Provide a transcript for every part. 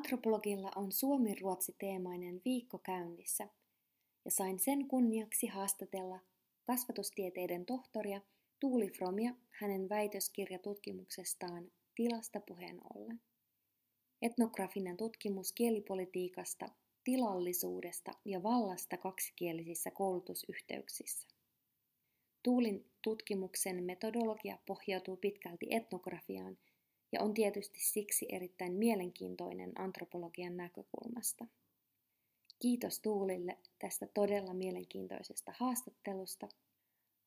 Antropologilla on Suomi-Ruotsi-teemainen viikko käynnissä ja sain sen kunniaksi haastatella kasvatustieteiden tohtoria Tuuli Fromia hänen väitöskirjatutkimuksestaan Tilasta puheen ollen. Etnografinen tutkimus kielipolitiikasta, tilallisuudesta ja vallasta kaksikielisissä koulutusyhteyksissä. Tuulin tutkimuksen metodologia pohjautuu pitkälti etnografiaan – ja on tietysti siksi erittäin mielenkiintoinen antropologian näkökulmasta. Kiitos Tuulille tästä todella mielenkiintoisesta haastattelusta.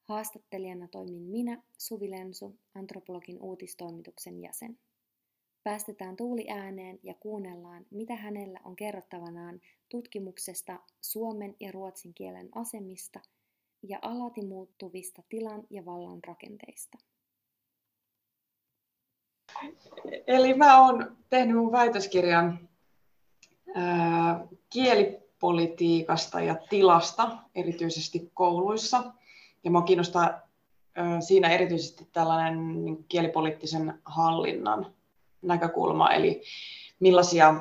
Haastattelijana toimin minä, Suvi Lensu, antropologin uutistoimituksen jäsen. Päästetään Tuuli ääneen ja kuunnellaan, mitä hänellä on kerrottavanaan tutkimuksesta suomen ja ruotsin kielen asemista ja alati muuttuvista tilan ja vallan rakenteista. Eli mä oon tehnyt mun väitöskirjan ää, kielipolitiikasta ja tilasta, erityisesti kouluissa. Ja mua kiinnostaa ää, siinä erityisesti tällainen niin kielipoliittisen hallinnan näkökulma, eli millaisia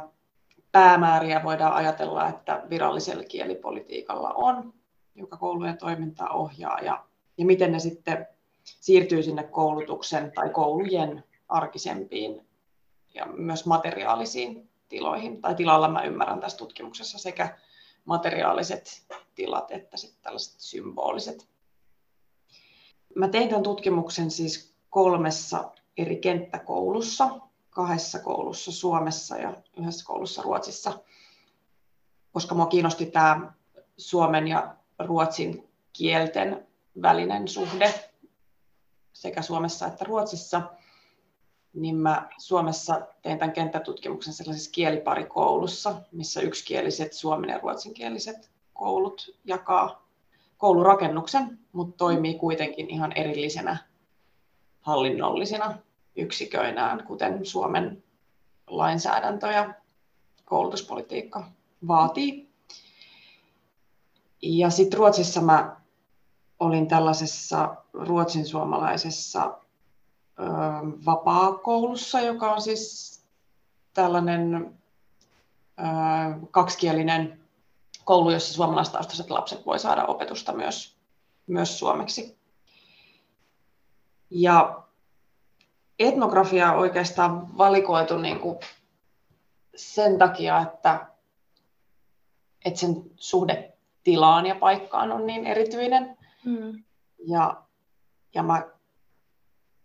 päämääriä voidaan ajatella, että virallisella kielipolitiikalla on, joka koulujen toimintaa ohjaa, ja, ja miten ne sitten siirtyy sinne koulutuksen tai koulujen arkisempiin ja myös materiaalisiin tiloihin. Tai tilalla mä ymmärrän tässä tutkimuksessa sekä materiaaliset tilat että sitten tällaiset symboliset. Mä tein tämän tutkimuksen siis kolmessa eri kenttäkoulussa, kahdessa koulussa Suomessa ja yhdessä koulussa Ruotsissa, koska mua kiinnosti tämä suomen ja ruotsin kielten välinen suhde sekä Suomessa että Ruotsissa niin mä Suomessa tein tämän kenttätutkimuksen sellaisessa kieliparikoulussa, missä yksikieliset suomen ja ruotsinkieliset koulut jakaa koulurakennuksen, mutta toimii kuitenkin ihan erillisenä hallinnollisina yksiköinään, kuten Suomen lainsäädäntö ja koulutuspolitiikka vaatii. Ja sitten Ruotsissa mä olin tällaisessa ruotsin suomalaisessa vapaakoulussa, joka on siis tällainen kaksikielinen koulu, jossa suomalaistaustaiset lapset voi saada opetusta myös, myös suomeksi. Ja etnografia on oikeastaan valikoitu niin kuin sen takia, että, että sen suhde tilaan ja paikkaan on niin erityinen. Mm. Ja, ja mä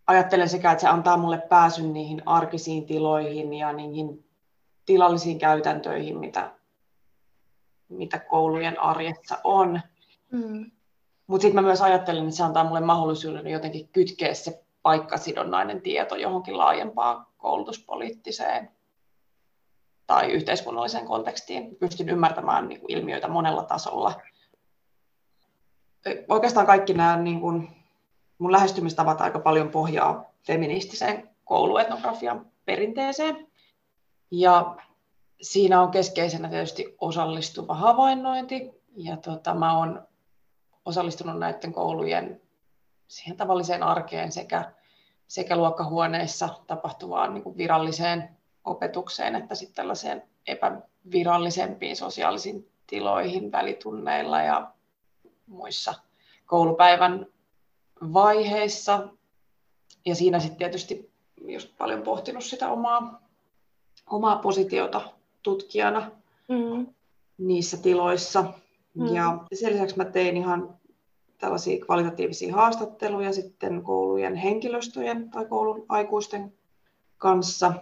ajattelen sekä, että se antaa mulle pääsyn niihin arkisiin tiloihin ja niihin tilallisiin käytäntöihin, mitä, mitä koulujen arjessa on. Mm. Mutta sitten mä myös ajattelen, että se antaa mulle mahdollisuuden jotenkin kytkeä se paikkasidonnainen tieto johonkin laajempaan koulutuspoliittiseen tai yhteiskunnalliseen kontekstiin. Pystyn ymmärtämään niin kuin ilmiöitä monella tasolla. Oikeastaan kaikki nämä niin kuin, mun lähestymistavat aika paljon pohjaa feministiseen kouluetnografian perinteeseen. Ja siinä on keskeisenä tietysti osallistuva havainnointi. Ja tota, mä oon osallistunut näiden koulujen siihen tavalliseen arkeen sekä, sekä luokkahuoneissa tapahtuvaan niin kuin viralliseen opetukseen että sitten tällaiseen epävirallisempiin sosiaalisiin tiloihin välitunneilla ja muissa koulupäivän vaiheissa. Ja siinä sitten tietysti just paljon pohtinut sitä omaa, omaa positiota tutkijana mm. niissä tiloissa. Mm. Ja sen lisäksi mä tein ihan tällaisia kvalitatiivisia haastatteluja sitten koulujen henkilöstöjen tai koulun aikuisten kanssa.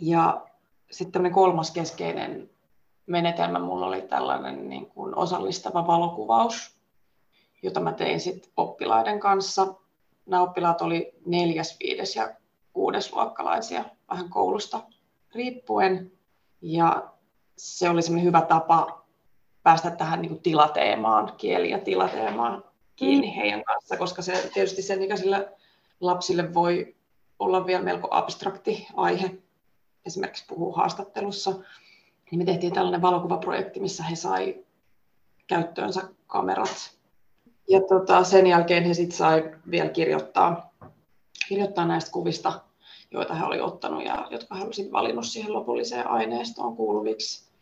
Ja sitten kolmas keskeinen menetelmä mulla oli tällainen niin kuin osallistava valokuvaus, jota mä tein sit oppilaiden kanssa. Nämä oppilaat oli neljäs, viides ja kuudes luokkalaisia vähän koulusta riippuen. Ja se oli semmoinen hyvä tapa päästä tähän niin kuin tilateemaan, kieli- ja tilateemaan kiinni mm. heidän kanssa, koska se tietysti sen ikäisille lapsille voi olla vielä melko abstrakti aihe, esimerkiksi puhuu haastattelussa. Niin me tehtiin tällainen valokuvaprojekti, missä he sai käyttöönsä kamerat ja tota, sen jälkeen he sitten sai vielä kirjoittaa, kirjoittaa näistä kuvista joita he olivat ottanut ja jotka he olivat valinnut siihen lopulliseen aineistoon kuuluviksi.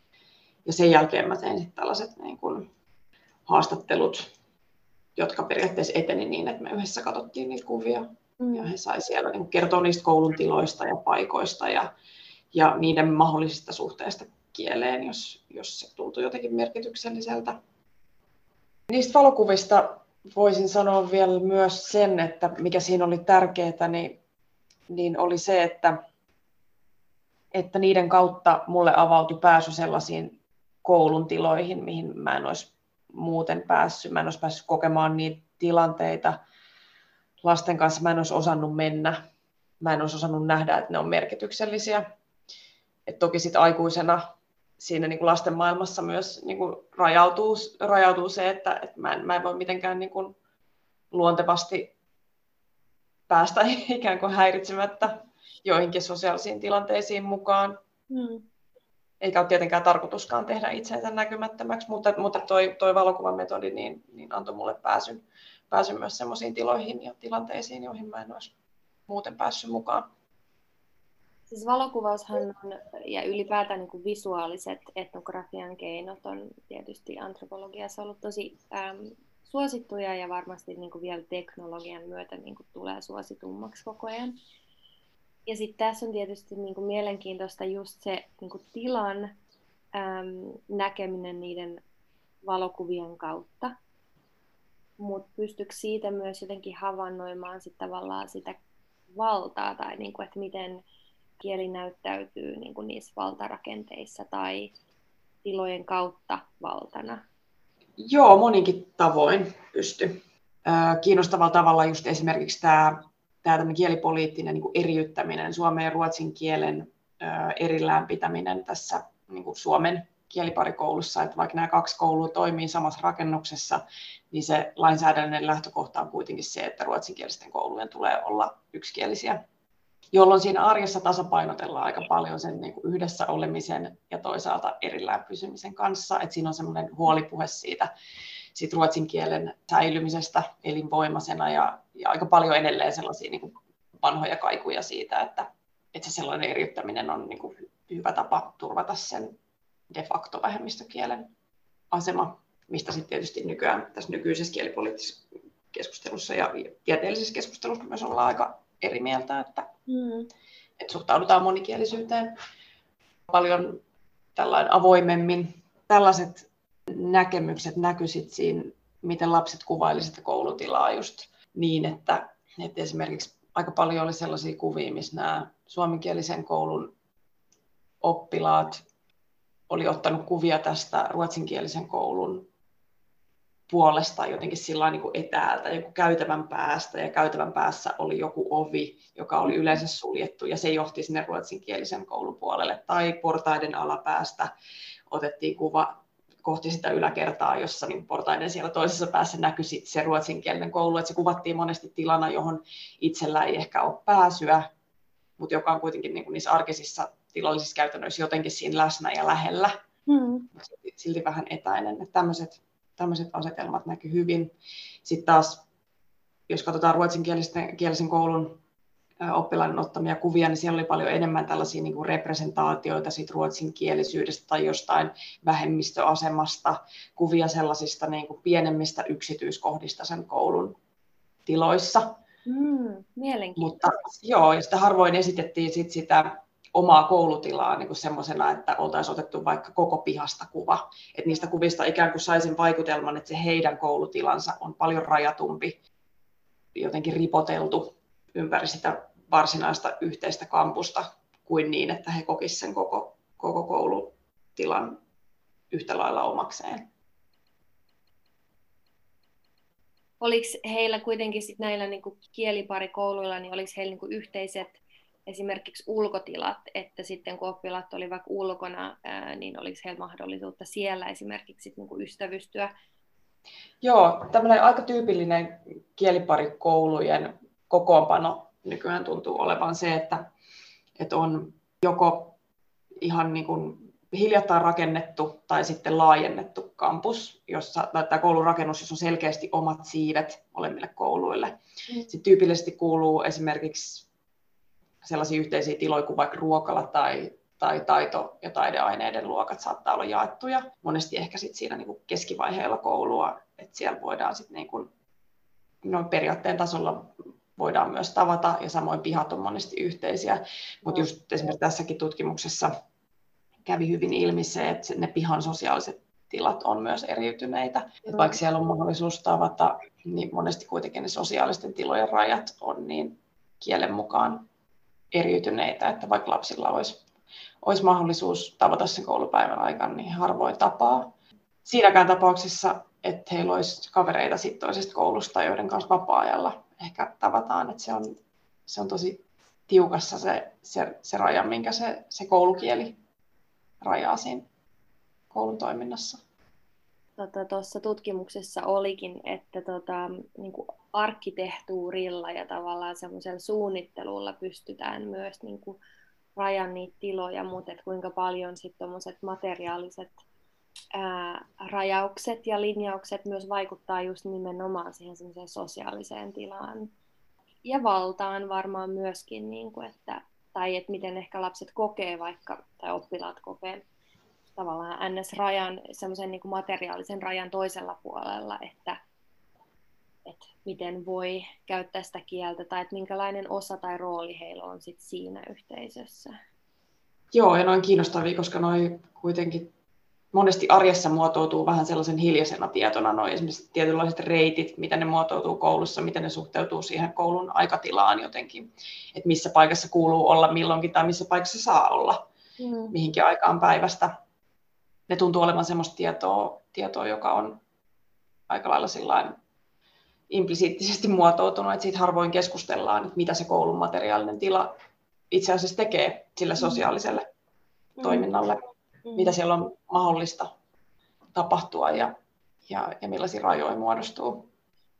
Ja sen jälkeen mä tein sitten tällaiset niin kuin haastattelut, jotka periaatteessa eteni niin, että me yhdessä katsottiin niitä kuvia. Mm. Ja he sai siellä niin kertoa niistä koulun tiloista ja paikoista ja, ja niiden mahdollisista suhteista kieleen, jos, jos se tuntui jotenkin merkitykselliseltä. Niistä valokuvista voisin sanoa vielä myös sen, että mikä siinä oli tärkeää, niin, niin oli se, että, että niiden kautta mulle avautui pääsy sellaisiin koulun tiloihin, mihin mä en olisi muuten päässyt. Mä en olisi päässyt kokemaan niitä tilanteita lasten kanssa. Mä en olisi osannut mennä. Mä en olisi osannut nähdä, että ne on merkityksellisiä. Et toki sitten aikuisena siinä niin kuin lasten maailmassa myös niin kuin rajautuu, rajautuu se, että, että mä, en, mä en voi mitenkään niin kuin luontevasti päästä ikään kuin häiritsemättä joihinkin sosiaalisiin tilanteisiin mukaan. Mm. Eikä ole tietenkään tarkoituskaan tehdä itseänsä näkymättömäksi, mutta, mutta toi, toi valokuvametodi niin, niin antoi mulle pääsyn, pääsyn myös sellaisiin tiloihin ja tilanteisiin, joihin mä en olisi muuten päässyt mukaan. Siis valokuvaushan on, ja ylipäätään niin kuin visuaaliset etnografian keinot on tietysti antropologiassa ollut tosi äm, suosittuja ja varmasti niin kuin vielä teknologian myötä niin kuin tulee suositummaksi koko ajan. Ja sitten tässä on tietysti niin kuin mielenkiintoista just se niin kuin tilan äm, näkeminen niiden valokuvien kautta. Mutta pystyykö siitä myös jotenkin havainnoimaan sit tavallaan sitä valtaa tai niin kuin, että miten kieli näyttäytyy niin kuin niissä valtarakenteissa tai tilojen kautta valtana? Joo, moninkin tavoin pysty. Kiinnostavalla tavalla just esimerkiksi tämä, tämä kielipoliittinen niin kuin eriyttäminen, suomen ja ruotsin kielen erillään pitäminen tässä niin kuin Suomen kieliparikoulussa, että vaikka nämä kaksi koulua toimii samassa rakennuksessa, niin se lainsäädännön lähtökohta on kuitenkin se, että ruotsinkielisten koulujen tulee olla yksikielisiä jolloin siinä arjessa tasapainotellaan aika paljon sen niin kuin yhdessä olemisen ja toisaalta erillään pysymisen kanssa. Et siinä on semmoinen huolipuhe siitä, siitä ruotsin kielen säilymisestä elinvoimaisena ja, ja aika paljon edelleen sellaisia niin kuin vanhoja kaikuja siitä, että, että se sellainen eriyttäminen on niin kuin hyvä tapa turvata sen de facto vähemmistökielen asema, mistä sitten tietysti nykyään tässä nykyisessä kielipoliittisessa keskustelussa ja tieteellisessä keskustelussa myös ollaan aika eri mieltä, että, mm. että suhtaudutaan monikielisyyteen paljon tällainen avoimemmin. Tällaiset näkemykset näkyisivät siinä, miten lapset kuvailisivat koulutilaa just niin, että, että esimerkiksi aika paljon oli sellaisia kuvia, missä nämä suomenkielisen koulun oppilaat oli ottanut kuvia tästä ruotsinkielisen koulun puolesta jotenkin sillä niin kuin etäältä, joku käytävän päästä, ja käytävän päässä oli joku ovi, joka oli yleensä suljettu, ja se johti sinne ruotsinkielisen koulun puolelle. Tai portaiden alapäästä otettiin kuva kohti sitä yläkertaa, jossa niin portaiden siellä toisessa päässä näkyi se ruotsinkielinen koulu, että se kuvattiin monesti tilana, johon itsellä ei ehkä ole pääsyä, mutta joka on kuitenkin niin kuin niissä arkisissa tilallisissa käytännöissä jotenkin siinä läsnä ja lähellä, hmm. silti vähän etäinen. Että tämmöiset tämmöiset asetelmat näkyy hyvin. Sitten taas, jos katsotaan ruotsinkielisen koulun oppilaiden ottamia kuvia, niin siellä oli paljon enemmän tällaisia niin kuin representaatioita sit ruotsinkielisyydestä tai jostain vähemmistöasemasta, kuvia sellaisista niin kuin pienemmistä yksityiskohdista sen koulun tiloissa. Mm, Mutta joo, ja sitä harvoin esitettiin sit sitä omaa koulutilaa niin semmoisena, että oltaisiin otettu vaikka koko pihasta kuva. Et niistä kuvista ikään kuin sai sen vaikutelman, että se heidän koulutilansa on paljon rajatumpi, jotenkin ripoteltu ympäri sitä varsinaista yhteistä kampusta, kuin niin, että he kokisivat sen koko, koko koulutilan yhtä lailla omakseen. Oliko heillä kuitenkin sit näillä niin kieliparikouluilla, niin oliko heillä niin yhteiset esimerkiksi ulkotilat, että sitten kun oppilaat oli vaikka ulkona, ää, niin oliko heillä mahdollisuutta siellä esimerkiksi niin kuin ystävystyä? Joo, tämmöinen aika tyypillinen kieliparikoulujen kokoonpano nykyään tuntuu olevan se, että, että on joko ihan niin kuin hiljattain rakennettu tai sitten laajennettu kampus, jossa, tai tämä koulun rakennus, jossa on selkeästi omat siivet molemmille kouluille. Mm. Sitten tyypillisesti kuuluu esimerkiksi sellaisia yhteisiä tiloja kuin vaikka ruokala tai, tai taito- ja taideaineiden luokat saattaa olla jaettuja. Monesti ehkä sit siinä niin kuin keskivaiheella koulua, että siellä voidaan sitten niin kuin, noin periaatteen tasolla voidaan myös tavata ja samoin pihat on monesti yhteisiä. Mutta just esimerkiksi tässäkin tutkimuksessa kävi hyvin ilmi se, että ne pihan sosiaaliset tilat on myös eriytyneitä. Mm. Vaikka siellä on mahdollisuus tavata, niin monesti kuitenkin ne sosiaalisten tilojen rajat on niin kielen mukaan eriytyneitä, että vaikka lapsilla olisi, olisi mahdollisuus tavata sen koulupäivän aikana, niin harvoin tapaa. Siinäkään tapauksessa, että heillä olisi kavereita sit toisesta koulusta, joiden kanssa vapaa-ajalla ehkä tavataan, että se on, se on tosi tiukassa se, se, se raja, minkä se, se koulukieli rajaa siinä koulun toiminnassa. Tuossa tota, tutkimuksessa olikin, että tota, niin arkkitehtuurilla ja tavallaan semmoisella suunnittelulla pystytään myös niin kuin rajan niitä tiloja, mutta että kuinka paljon sitten materiaaliset ää, rajaukset ja linjaukset myös vaikuttaa just nimenomaan siihen semmoiseen sosiaaliseen tilaan. Ja valtaan varmaan myöskin, niin kuin, että, tai että miten ehkä lapset kokee vaikka, tai oppilaat kokee tavallaan NS-rajan, semmoisen niin materiaalisen rajan toisella puolella, että, että miten voi käyttää sitä kieltä tai että minkälainen osa tai rooli heillä on sit siinä yhteisössä. Joo, ja noin kiinnostavia, koska noin kuitenkin monesti arjessa muotoutuu vähän sellaisen hiljaisena tietona, noin esimerkiksi tietynlaiset reitit, miten ne muotoutuu koulussa, miten ne suhteutuu siihen koulun aikatilaan jotenkin, että missä paikassa kuuluu olla milloinkin tai missä paikassa saa olla mm. mihinkin aikaan päivästä ne tuntuu olevan sellaista tietoa, tietoa joka on aika lailla sillain implisiittisesti muotoutunut, että siitä harvoin keskustellaan, että mitä se koulun materiaalinen tila itse asiassa tekee sille mm. sosiaaliselle mm. toiminnalle, mm. mitä siellä on mahdollista tapahtua ja, ja, ja millaisia rajoja muodostuu.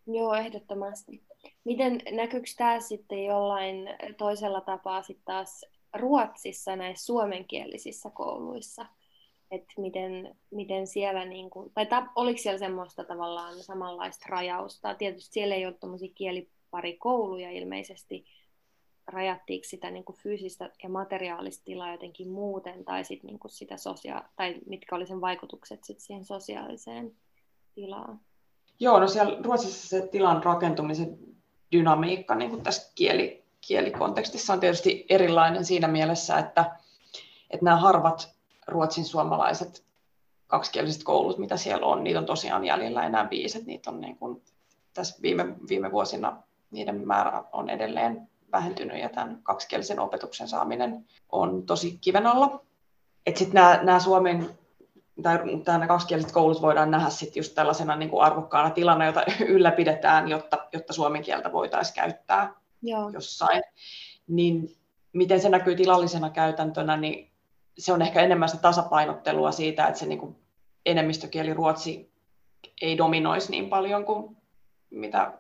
Joo, ehdottomasti. Miten näkyykö tämä sitten jollain toisella tapaa sitten taas Ruotsissa näissä suomenkielisissä kouluissa? Että miten, miten siellä, niin kuin, tai ta, oliko siellä semmoista tavallaan samanlaista rajausta. Tietysti siellä ei ole tuommoisia kieliparikouluja ilmeisesti. Rajattiinko sitä niin kuin fyysistä ja materiaalista tilaa jotenkin muuten, tai sit niin kuin sitä sosia- tai mitkä oli sen vaikutukset sit siihen sosiaaliseen tilaan? Joo, no siellä Ruotsissa se tilan rakentumisen dynamiikka niin kuin tässä kieli, kielikontekstissa on tietysti erilainen siinä mielessä, että, että nämä harvat ruotsin suomalaiset kaksikieliset koulut, mitä siellä on, niitä on tosiaan jäljellä enää viisi, niitä on niin kuin, tässä viime, viime vuosina niiden määrä on edelleen vähentynyt ja tämän kaksikielisen opetuksen saaminen on tosi kiven alla. Sitten nämä, nämä Suomen tai nämä kaksikieliset koulut voidaan nähdä sit just tällaisena niin kuin arvokkaana tilana, jota ylläpidetään, jotta, jotta suomen kieltä voitaisiin käyttää Joo. jossain. Niin miten se näkyy tilallisena käytäntönä, niin se on ehkä enemmän sitä tasapainottelua siitä, että se niin kuin enemmistökieli ruotsi ei dominoisi niin paljon kuin mitä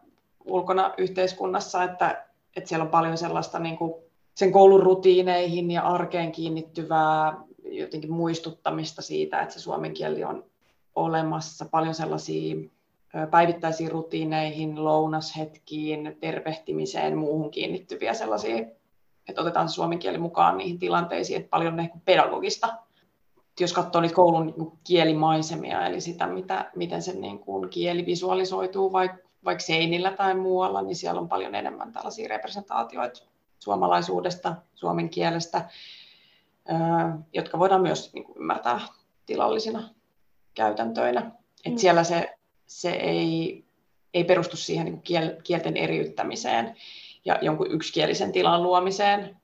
ulkona yhteiskunnassa, että, että siellä on paljon sellaista niin kuin sen koulun rutiineihin ja arkeen kiinnittyvää jotenkin muistuttamista siitä, että se suomen kieli on olemassa, paljon sellaisia päivittäisiin rutiineihin, lounashetkiin, tervehtimiseen, muuhun kiinnittyviä sellaisia että otetaan se suomen kieli mukaan niihin tilanteisiin, että paljon kuin pedagogista. Jos katsoo niitä koulun niin kielimaisemia, eli sitä, mitä, miten se niin kuin kieli visualisoituu vaikka vaik seinillä tai muualla, niin siellä on paljon enemmän tällaisia representaatioita suomalaisuudesta, suomen kielestä, jotka voidaan myös niin kuin ymmärtää tilallisina käytäntöinä. Mm. Et siellä se, se ei, ei perustu siihen niin kiel, kielten eriyttämiseen, ja jonkun yksikielisen tilan luomiseen,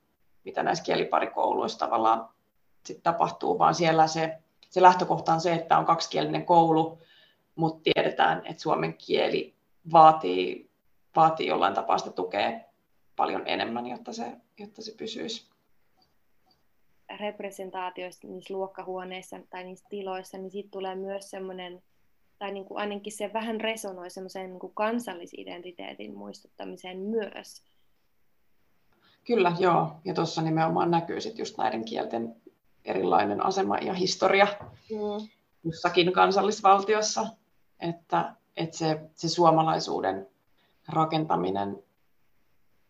mitä näissä kieliparikouluissa tavallaan sit tapahtuu, vaan siellä se, se lähtökohta on se, että on kaksikielinen koulu, mutta tiedetään, että suomen kieli vaatii, vaatii jollain tapaa sitä tukea paljon enemmän, jotta se, jotta se pysyisi. Representaatioista niissä luokkahuoneissa tai niissä tiloissa, niin siitä tulee myös semmoinen, tai niin kuin ainakin se vähän resonoi semmoiseen niin kansallisidentiteetin muistuttamiseen myös. Kyllä, joo. Ja tuossa nimenomaan näkyy sitten just näiden kielten erilainen asema ja historia mm. kussakin kansallisvaltiossa, että, että se, se suomalaisuuden rakentaminen,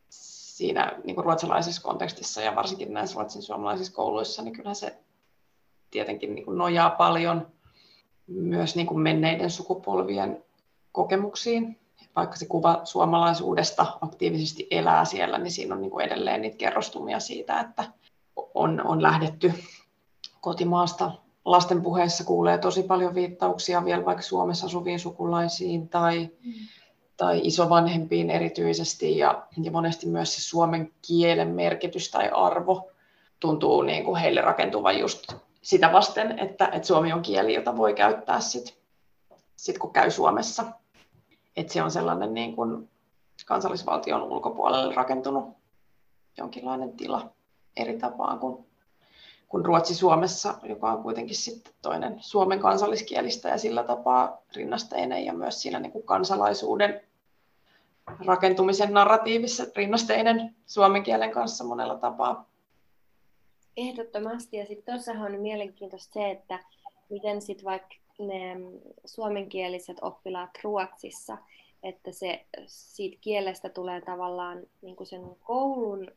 siinä niin kuin ruotsalaisessa kontekstissa ja varsinkin näissä ruotsin suomalaisissa kouluissa, niin kyllä se tietenkin niin kuin nojaa paljon myös niin kuin menneiden sukupolvien kokemuksiin. Vaikka se kuva suomalaisuudesta aktiivisesti elää siellä, niin siinä on niin kuin edelleen niitä kerrostumia siitä, että on, on lähdetty kotimaasta. Lasten puheissa kuulee tosi paljon viittauksia vielä vaikka Suomessa asuviin sukulaisiin tai, tai isovanhempiin erityisesti ja, ja monesti myös se suomen kielen merkitys tai arvo tuntuu niin kuin heille rakentuvan just sitä vasten, että, että suomi on kieli, jota voi käyttää sit, sit kun käy Suomessa. Että se on sellainen niin kuin kansallisvaltion ulkopuolelle rakentunut jonkinlainen tila eri tapaan kuin, kuin Ruotsi Suomessa, joka on kuitenkin sitten toinen Suomen kansalliskielistä ja sillä tapaa rinnasteinen ja myös siinä niin kuin kansalaisuuden rakentumisen narratiivissa rinnasteinen suomen kielen kanssa monella tapaa. Ehdottomasti. Ja sitten tuossahan on mielenkiintoista se, että miten sitten vaikka ne suomenkieliset oppilaat Ruotsissa, että se siitä kielestä tulee tavallaan niin kuin sen koulun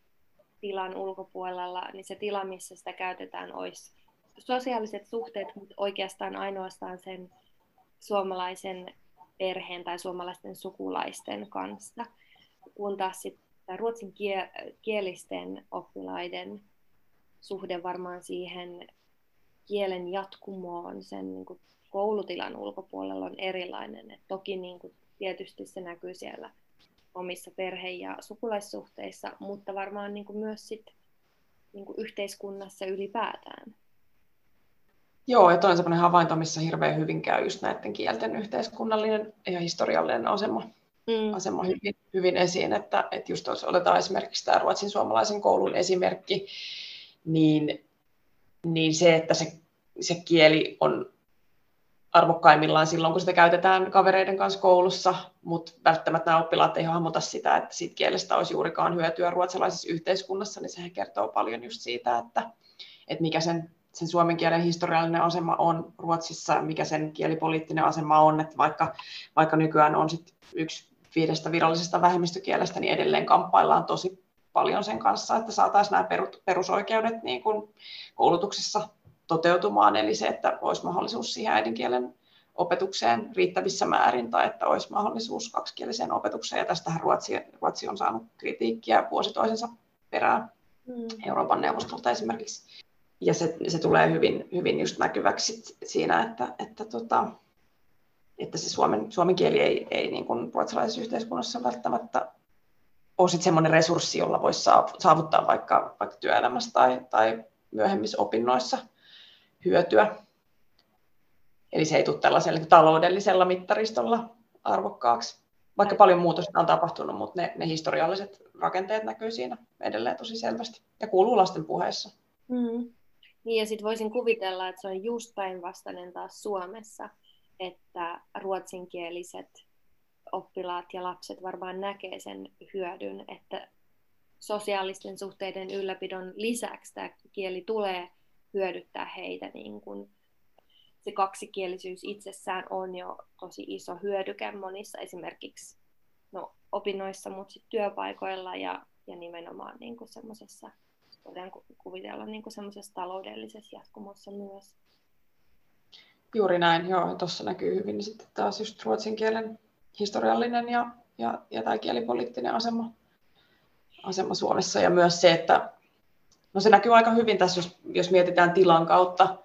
tilan ulkopuolella, niin se tila, missä sitä käytetään, olisi sosiaaliset suhteet, mutta oikeastaan ainoastaan sen suomalaisen perheen tai suomalaisten sukulaisten kanssa. Kun taas sitten ruotsin kielisten oppilaiden suhde varmaan siihen kielen jatkumoon sen niin kuin koulutilan ulkopuolella on erilainen. Et toki niin kuin, tietysti se näkyy siellä omissa perhe- ja sukulaissuhteissa, mutta varmaan niin kuin myös sit, niin kuin yhteiskunnassa ylipäätään. Joo, ja toi on sellainen havainto, missä hirveän hyvin käy just näiden kielten yhteiskunnallinen ja historiallinen asema, mm. asema hyvin, hyvin esiin. Että, että just jos otetaan esimerkiksi tämä ruotsin suomalaisen koulun esimerkki, niin, niin se, että se, se kieli on arvokkaimmillaan silloin, kun sitä käytetään kavereiden kanssa koulussa, mutta välttämättä nämä oppilaat ei hahmota sitä, että siitä kielestä olisi juurikaan hyötyä ruotsalaisessa yhteiskunnassa, niin se kertoo paljon just siitä, että, että mikä sen, sen suomen kielen historiallinen asema on Ruotsissa, mikä sen kielipoliittinen asema on, että vaikka, vaikka nykyään on sit yksi viidestä virallisesta vähemmistökielestä, niin edelleen kamppaillaan tosi paljon sen kanssa, että saataisiin nämä perusoikeudet niin kuin koulutuksessa toteutumaan, eli se, että olisi mahdollisuus siihen äidinkielen opetukseen riittävissä määrin tai että olisi mahdollisuus kaksikieliseen opetukseen. Ja tästähän Ruotsi, Ruotsi on saanut kritiikkiä vuosi toisensa perään mm. Euroopan neuvostolta esimerkiksi. Ja se, se tulee hyvin, hyvin just näkyväksi siinä, että, että, tota, että se suomen, suomen kieli ei, ei niin kuin ruotsalaisessa yhteiskunnassa välttämättä ole sit semmoinen resurssi, jolla voisi saavuttaa vaikka, vaikka työelämässä tai, tai myöhemmissä opinnoissa hyötyä. Eli se ei tule tällaisella taloudellisella mittaristolla arvokkaaksi. Vaikka paljon muutosta on tapahtunut, mutta ne, ne historialliset rakenteet näkyy siinä edelleen tosi selvästi ja kuuluu lasten puheessa. Mm. Niin ja sitten voisin kuvitella, että se on just päinvastainen taas Suomessa, että ruotsinkieliset oppilaat ja lapset varmaan näkee sen hyödyn, että sosiaalisten suhteiden ylläpidon lisäksi tämä kieli tulee hyödyttää heitä. Niin kun se kaksikielisyys itsessään on jo tosi iso hyödyke monissa esimerkiksi no, opinnoissa, mutta sit työpaikoilla ja, ja nimenomaan niin semmoisessa, voidaan kuvitella niin semmoisessa taloudellisessa jatkumossa myös. Juuri näin, joo. Tuossa näkyy hyvin sitten taas just ruotsin kielen historiallinen ja, ja, ja tämä kielipoliittinen asema, asema Suomessa. Ja myös se, että no se näkyy aika hyvin tässä, jos, jos mietitään tilan kautta,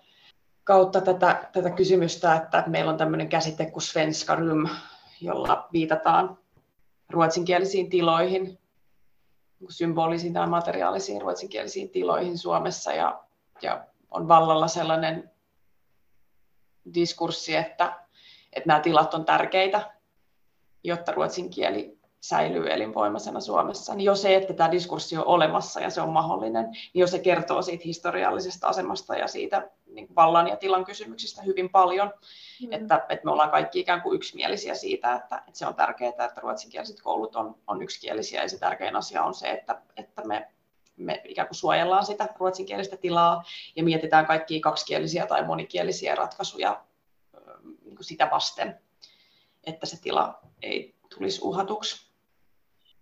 kautta tätä, tätä kysymystä, että meillä on tämmöinen käsite kuin svenska rum, jolla viitataan ruotsinkielisiin tiloihin, symbolisiin tai materiaalisiin ruotsinkielisiin tiloihin Suomessa. Ja, ja on vallalla sellainen diskurssi, että, että nämä tilat on tärkeitä jotta ruotsin kieli säilyy elinvoimaisena Suomessa, niin jo se, että tämä diskurssi on olemassa ja se on mahdollinen, niin jo se kertoo siitä historiallisesta asemasta ja siitä niin vallan ja tilan kysymyksistä hyvin paljon, mm. että, että me ollaan kaikki ikään kuin yksimielisiä siitä, että, että se on tärkeää, että ruotsinkieliset koulut on, on yksikielisiä. Ja se tärkein asia on se, että, että me, me ikään kuin suojellaan sitä ruotsinkielistä tilaa ja mietitään kaikkia kaksikielisiä tai monikielisiä ratkaisuja niin kuin sitä vasten, että se tila ei tulisi uhatuksi.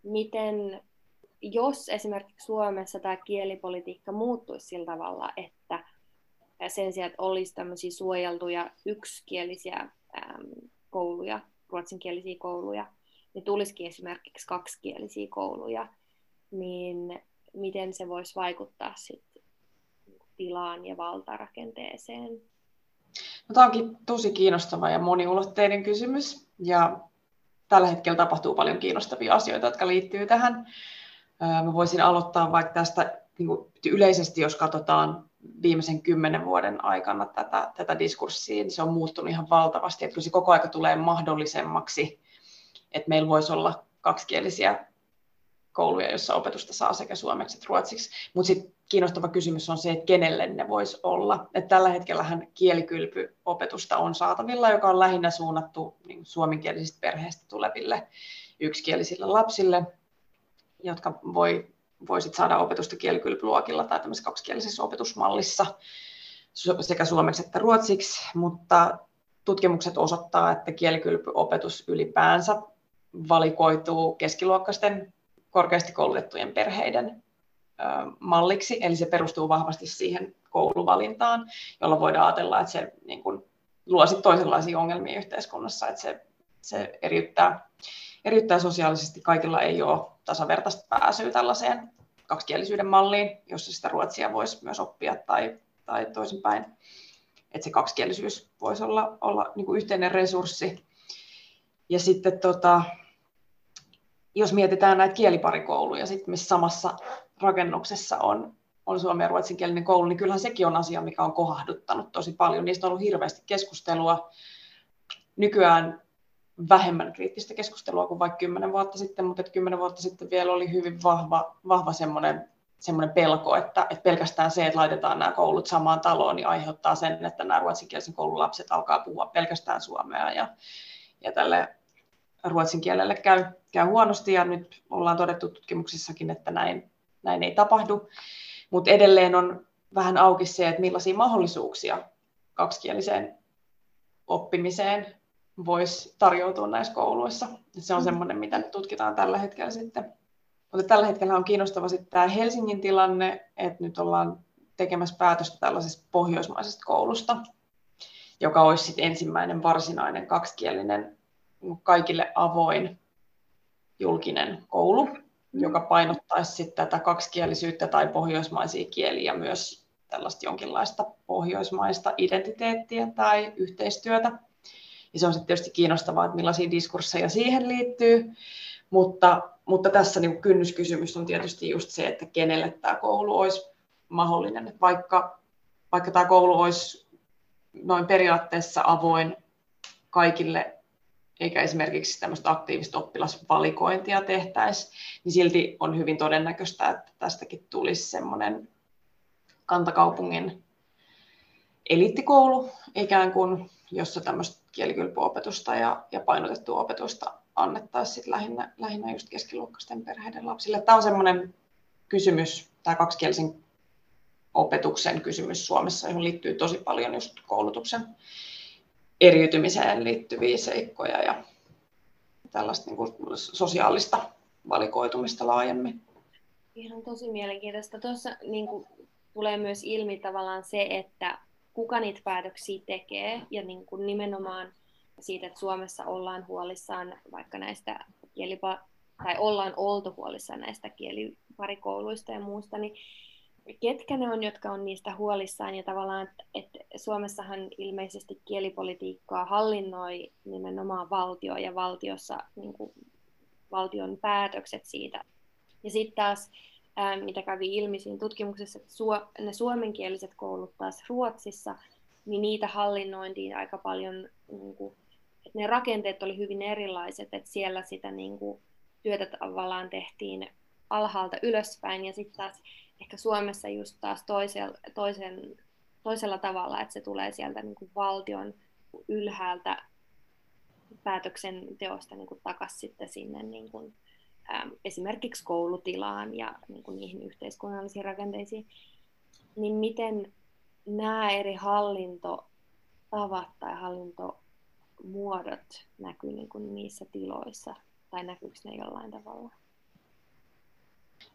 Miten jos esimerkiksi Suomessa tämä kielipolitiikka muuttuisi sillä tavalla, että sen sijaan, että olisi tämmöisiä suojeltuja yksikielisiä kouluja, ruotsinkielisiä kouluja, niin tulisikin esimerkiksi kaksikielisiä kouluja, niin miten se voisi vaikuttaa sit tilaan ja valtarakenteeseen? No, tämä onkin tosi kiinnostava ja moniulotteinen kysymys ja tällä hetkellä tapahtuu paljon kiinnostavia asioita, jotka liittyy tähän. Mä voisin aloittaa vaikka tästä niin kuin yleisesti, jos katsotaan viimeisen kymmenen vuoden aikana tätä, tätä diskurssia, niin se on muuttunut ihan valtavasti. Että kyllä se koko aika tulee mahdollisemmaksi, että meillä voisi olla kaksikielisiä kouluja, joissa opetusta saa sekä suomeksi että ruotsiksi. Mutta sitten kiinnostava kysymys on se, että kenelle ne voisi olla. Et tällä hetkellähän kielikylpyopetusta on saatavilla, joka on lähinnä suunnattu niin suomenkielisistä perheistä tuleville yksikielisille lapsille, jotka voi, voisit saada opetusta kielikylpyluokilla tai tämmöisessä kaksikielisessä opetusmallissa sekä suomeksi että ruotsiksi, mutta tutkimukset osoittaa, että kielikylpyopetus ylipäänsä valikoituu keskiluokkaisten korkeasti koulutettujen perheiden malliksi, eli se perustuu vahvasti siihen kouluvalintaan, jolla voidaan ajatella, että se niin kuin, luo sit toisenlaisia ongelmia yhteiskunnassa, että se, se eriyttää, eriyttää sosiaalisesti. Kaikilla ei ole tasavertaista pääsyä tällaiseen kaksikielisyyden malliin, jossa sitä ruotsia voisi myös oppia tai, tai toisinpäin. Että se kaksikielisyys voisi olla, olla niin kuin yhteinen resurssi. Ja sitten tota, jos mietitään näitä kieliparikouluja, sit, missä samassa rakennuksessa on, on suomen ja ruotsinkielinen koulu, niin kyllähän sekin on asia, mikä on kohahduttanut tosi paljon. Niistä on ollut hirveästi keskustelua. Nykyään vähemmän kriittistä keskustelua kuin vaikka kymmenen vuotta sitten, mutta kymmenen vuotta sitten vielä oli hyvin vahva, vahva semmoinen, semmoinen pelko, että, että pelkästään se, että laitetaan nämä koulut samaan taloon, niin aiheuttaa sen, että nämä ruotsinkielisen koulun lapset alkaa puhua pelkästään suomea ja, ja tälle ruotsin kielelle käy, käy huonosti ja nyt ollaan todettu tutkimuksissakin, että näin, näin ei tapahdu. Mutta edelleen on vähän auki se, että millaisia mahdollisuuksia kaksikieliseen oppimiseen voisi tarjoutua näissä kouluissa. Et se on mm. semmoinen, mitä nyt tutkitaan tällä hetkellä sitten. Mutta tällä hetkellä on kiinnostava sitten tämä Helsingin tilanne, että nyt ollaan tekemässä päätöstä tällaisesta pohjoismaisesta koulusta, joka olisi sitten ensimmäinen varsinainen kaksikielinen kaikille avoin julkinen koulu. Joka painottaisi sitten tätä kaksikielisyyttä tai pohjoismaisia kieliä myös tällaista jonkinlaista pohjoismaista identiteettiä tai yhteistyötä. Ja se on sitten tietysti kiinnostavaa, että millaisia diskursseja siihen liittyy, mutta, mutta tässä niin kynnyskysymys on tietysti just se, että kenelle tämä koulu olisi mahdollinen. Että vaikka, vaikka tämä koulu olisi noin periaatteessa avoin kaikille eikä esimerkiksi tämmöistä aktiivista oppilasvalikointia tehtäisi, niin silti on hyvin todennäköistä, että tästäkin tulisi semmoinen kantakaupungin eliittikoulu ikään kuin, jossa tämmöistä kielikylpyopetusta ja, ja painotettua opetusta annettaisiin lähinnä, lähinnä just keskiluokkaisten perheiden lapsille. Tämä on semmoinen kysymys, tämä kaksikielisen opetuksen kysymys Suomessa, johon liittyy tosi paljon just koulutuksen eriytymiseen liittyviä seikkoja ja tällaista niin kuin sosiaalista valikoitumista laajemmin. Ihan tosi mielenkiintoista. Tuossa niin kuin, tulee myös ilmi tavallaan se, että kuka niitä päätöksiä tekee ja niin kuin nimenomaan siitä, että Suomessa ollaan huolissaan vaikka näistä kielipa- tai ollaan oltu huolissaan näistä kieliparikouluista ja muusta, niin ketkä ne on, jotka on niistä huolissaan ja tavallaan, että, että Suomessahan ilmeisesti kielipolitiikkaa hallinnoi nimenomaan valtio ja valtiossa niin kuin, valtion päätökset siitä. Ja sitten taas, ää, mitä kävi ilmi siinä tutkimuksessa, että suo, ne suomenkieliset koulut taas Ruotsissa, niin niitä hallinnointiin aika paljon, niin kuin, että ne rakenteet oli hyvin erilaiset, että siellä sitä niin kuin, työtä tavallaan tehtiin alhaalta ylöspäin ja sitten taas ehkä Suomessa just taas toisella, toisen, toisella tavalla, että se tulee sieltä niin kuin valtion ylhäältä päätöksenteosta niin takaisin sitten sinne niin kuin, äm, esimerkiksi koulutilaan ja niin kuin niihin yhteiskunnallisiin rakenteisiin, niin miten nämä eri hallintotavat tai hallintomuodot näkyy niin kuin niissä tiloissa, tai näkyykö ne jollain tavalla?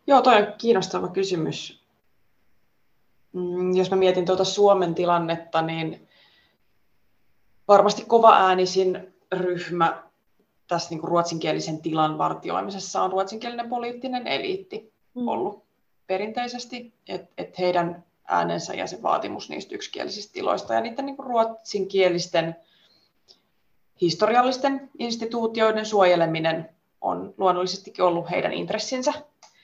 Joo, toi on kiinnostava kysymys. Mm, jos mä mietin tuota Suomen tilannetta, niin varmasti kova äänisin ryhmä tässä niin kuin ruotsinkielisen tilan vartioimisessa on ruotsinkielinen poliittinen eliitti mm. ollut perinteisesti, että et heidän äänensä ja se vaatimus niistä yksikielisistä tiloista ja niiden niin kuin ruotsinkielisten historiallisten instituutioiden suojeleminen on luonnollisestikin ollut heidän intressinsä.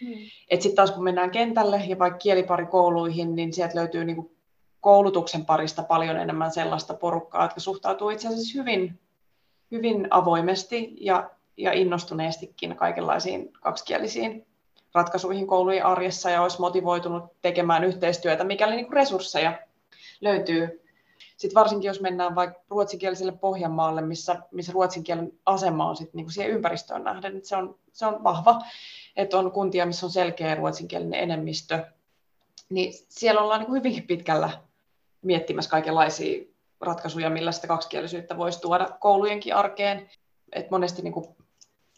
Mm. Sitten taas kun mennään kentälle ja vaikka kieliparikouluihin, niin sieltä löytyy niin kuin koulutuksen parista paljon enemmän sellaista porukkaa, jotka suhtautuu itse asiassa hyvin, hyvin avoimesti ja, ja innostuneestikin kaikenlaisiin kaksikielisiin ratkaisuihin koulujen arjessa ja olisi motivoitunut tekemään yhteistyötä, mikäli niin kuin resursseja löytyy. Sitten varsinkin jos mennään vaikka ruotsinkieliselle Pohjanmaalle, missä, missä ruotsin kielen asema on sitten niin kuin siihen ympäristöön nähden, että se on, se on vahva, että on kuntia, missä on selkeä ruotsinkielinen enemmistö, niin siellä ollaan niin kuin hyvinkin pitkällä miettimässä kaikenlaisia ratkaisuja, millä sitä kaksikielisyyttä voisi tuoda koulujenkin arkeen. Et monesti niin kuin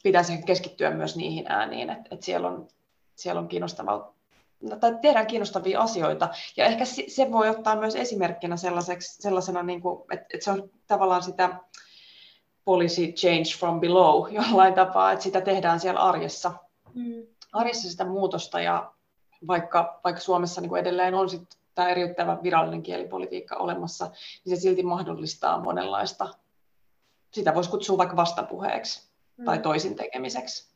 pitäisi keskittyä myös niihin ääniin, että et siellä on siellä on kiinnostavaa, no, tai tehdään kiinnostavia asioita. Ja ehkä se voi ottaa myös esimerkkinä sellaiseksi, sellaisena, niin kuin, että, että se on tavallaan sitä policy change from below jollain tapaa, että sitä tehdään siellä arjessa, mm. arjessa sitä muutosta ja vaikka, vaikka Suomessa niin kuin edelleen on sit tämä eriyttävä virallinen kielipolitiikka olemassa, niin se silti mahdollistaa monenlaista, sitä voisi kutsua vaikka vastapuheeksi mm. tai toisin tekemiseksi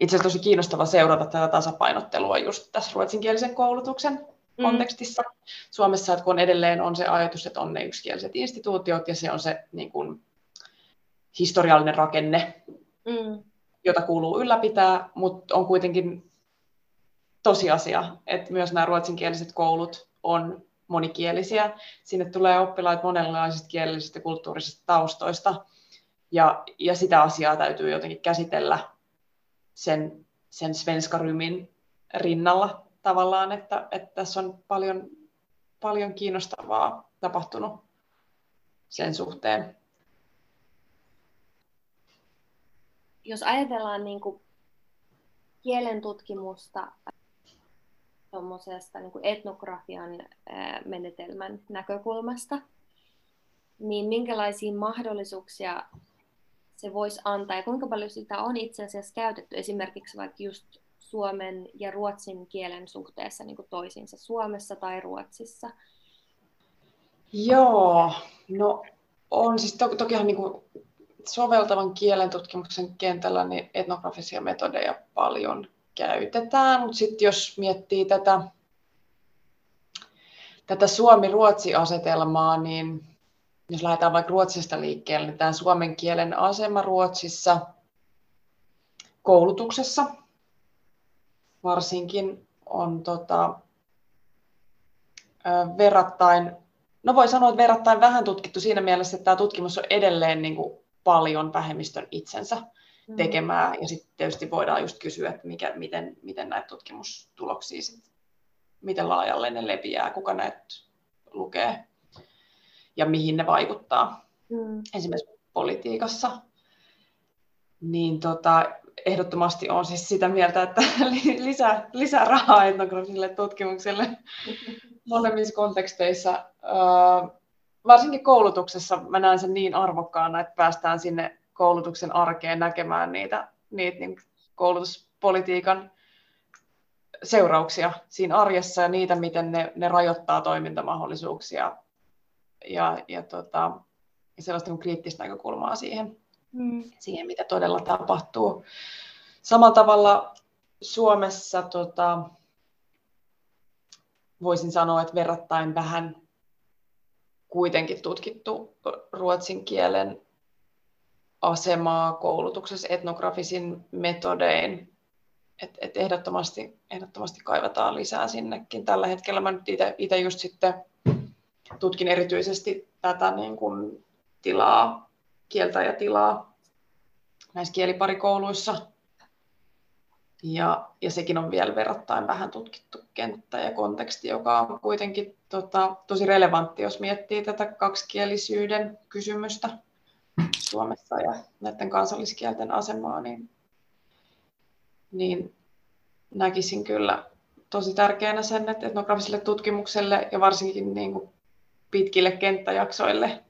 itse asiassa tosi kiinnostava seurata tätä tasapainottelua just tässä ruotsinkielisen koulutuksen mm. kontekstissa. Suomessa, että kun edelleen on se ajatus, että on ne yksikieliset instituutiot ja se on se niin kuin, historiallinen rakenne, mm. jota kuuluu ylläpitää, mutta on kuitenkin tosiasia, että myös nämä ruotsinkieliset koulut on monikielisiä. Sinne tulee oppilaita monenlaisista kielellisistä ja kulttuurisista taustoista, ja, ja sitä asiaa täytyy jotenkin käsitellä sen, sen svenskarymin rinnalla tavallaan, että, että tässä on paljon, paljon kiinnostavaa tapahtunut sen suhteen. Jos ajatellaan niin kuin kielen tutkimusta niin kuin etnografian menetelmän näkökulmasta, niin minkälaisia mahdollisuuksia se voisi antaa ja kuinka paljon sitä on itse asiassa käytetty esimerkiksi vaikka just suomen ja ruotsin kielen suhteessa niin toisiinsa Suomessa tai Ruotsissa? Joo, no on siis to- tokihan niin kuin soveltavan kielen tutkimuksen kentällä niin etnografisia metodeja paljon käytetään, mutta sitten jos miettii tätä, tätä Suomi-Ruotsi-asetelmaa, niin jos lähdetään vaikka Ruotsista liikkeelle, niin tämä suomen kielen asema Ruotsissa koulutuksessa varsinkin on tota, verrattain, no voi sanoa, että verrattain vähän tutkittu siinä mielessä, että tämä tutkimus on edelleen niin kuin paljon vähemmistön itsensä mm. tekemää, ja sitten tietysti voidaan just kysyä, että mikä, miten, miten näitä tutkimustuloksia, sit, miten laajalle ne leviää, kuka näitä lukee ja mihin ne vaikuttaa mm. esimerkiksi politiikassa. Niin tota, ehdottomasti on siis sitä mieltä, että lisää, lisää rahaa etnografiselle tutkimukselle molemmissa konteksteissa. varsinkin koulutuksessa mä näen sen niin arvokkaana, että päästään sinne koulutuksen arkeen näkemään niitä, niitä niin koulutuspolitiikan seurauksia siinä arjessa ja niitä, miten ne, ne rajoittaa toimintamahdollisuuksia ja, ja, tota, sellaista niin kriittistä näkökulmaa siihen, mm. siihen, mitä todella tapahtuu. Samalla tavalla Suomessa tota, voisin sanoa, että verrattain vähän kuitenkin tutkittu ruotsin kielen asemaa koulutuksessa etnografisin metodein. Et, et ehdottomasti, ehdottomasti kaivataan lisää sinnekin. Tällä hetkellä mä nyt itse just sitten tutkin erityisesti tätä niin kuin tilaa, kieltä ja tilaa näissä kieliparikouluissa. Ja, ja sekin on vielä verrattain vähän tutkittu kenttä ja konteksti, joka on kuitenkin tota, tosi relevantti, jos miettii tätä kaksikielisyyden kysymystä Suomessa ja näiden kansalliskielten asemaa, niin, niin näkisin kyllä tosi tärkeänä sen, että etnografiselle tutkimukselle ja varsinkin niin kuin pitkille kenttäjaksoille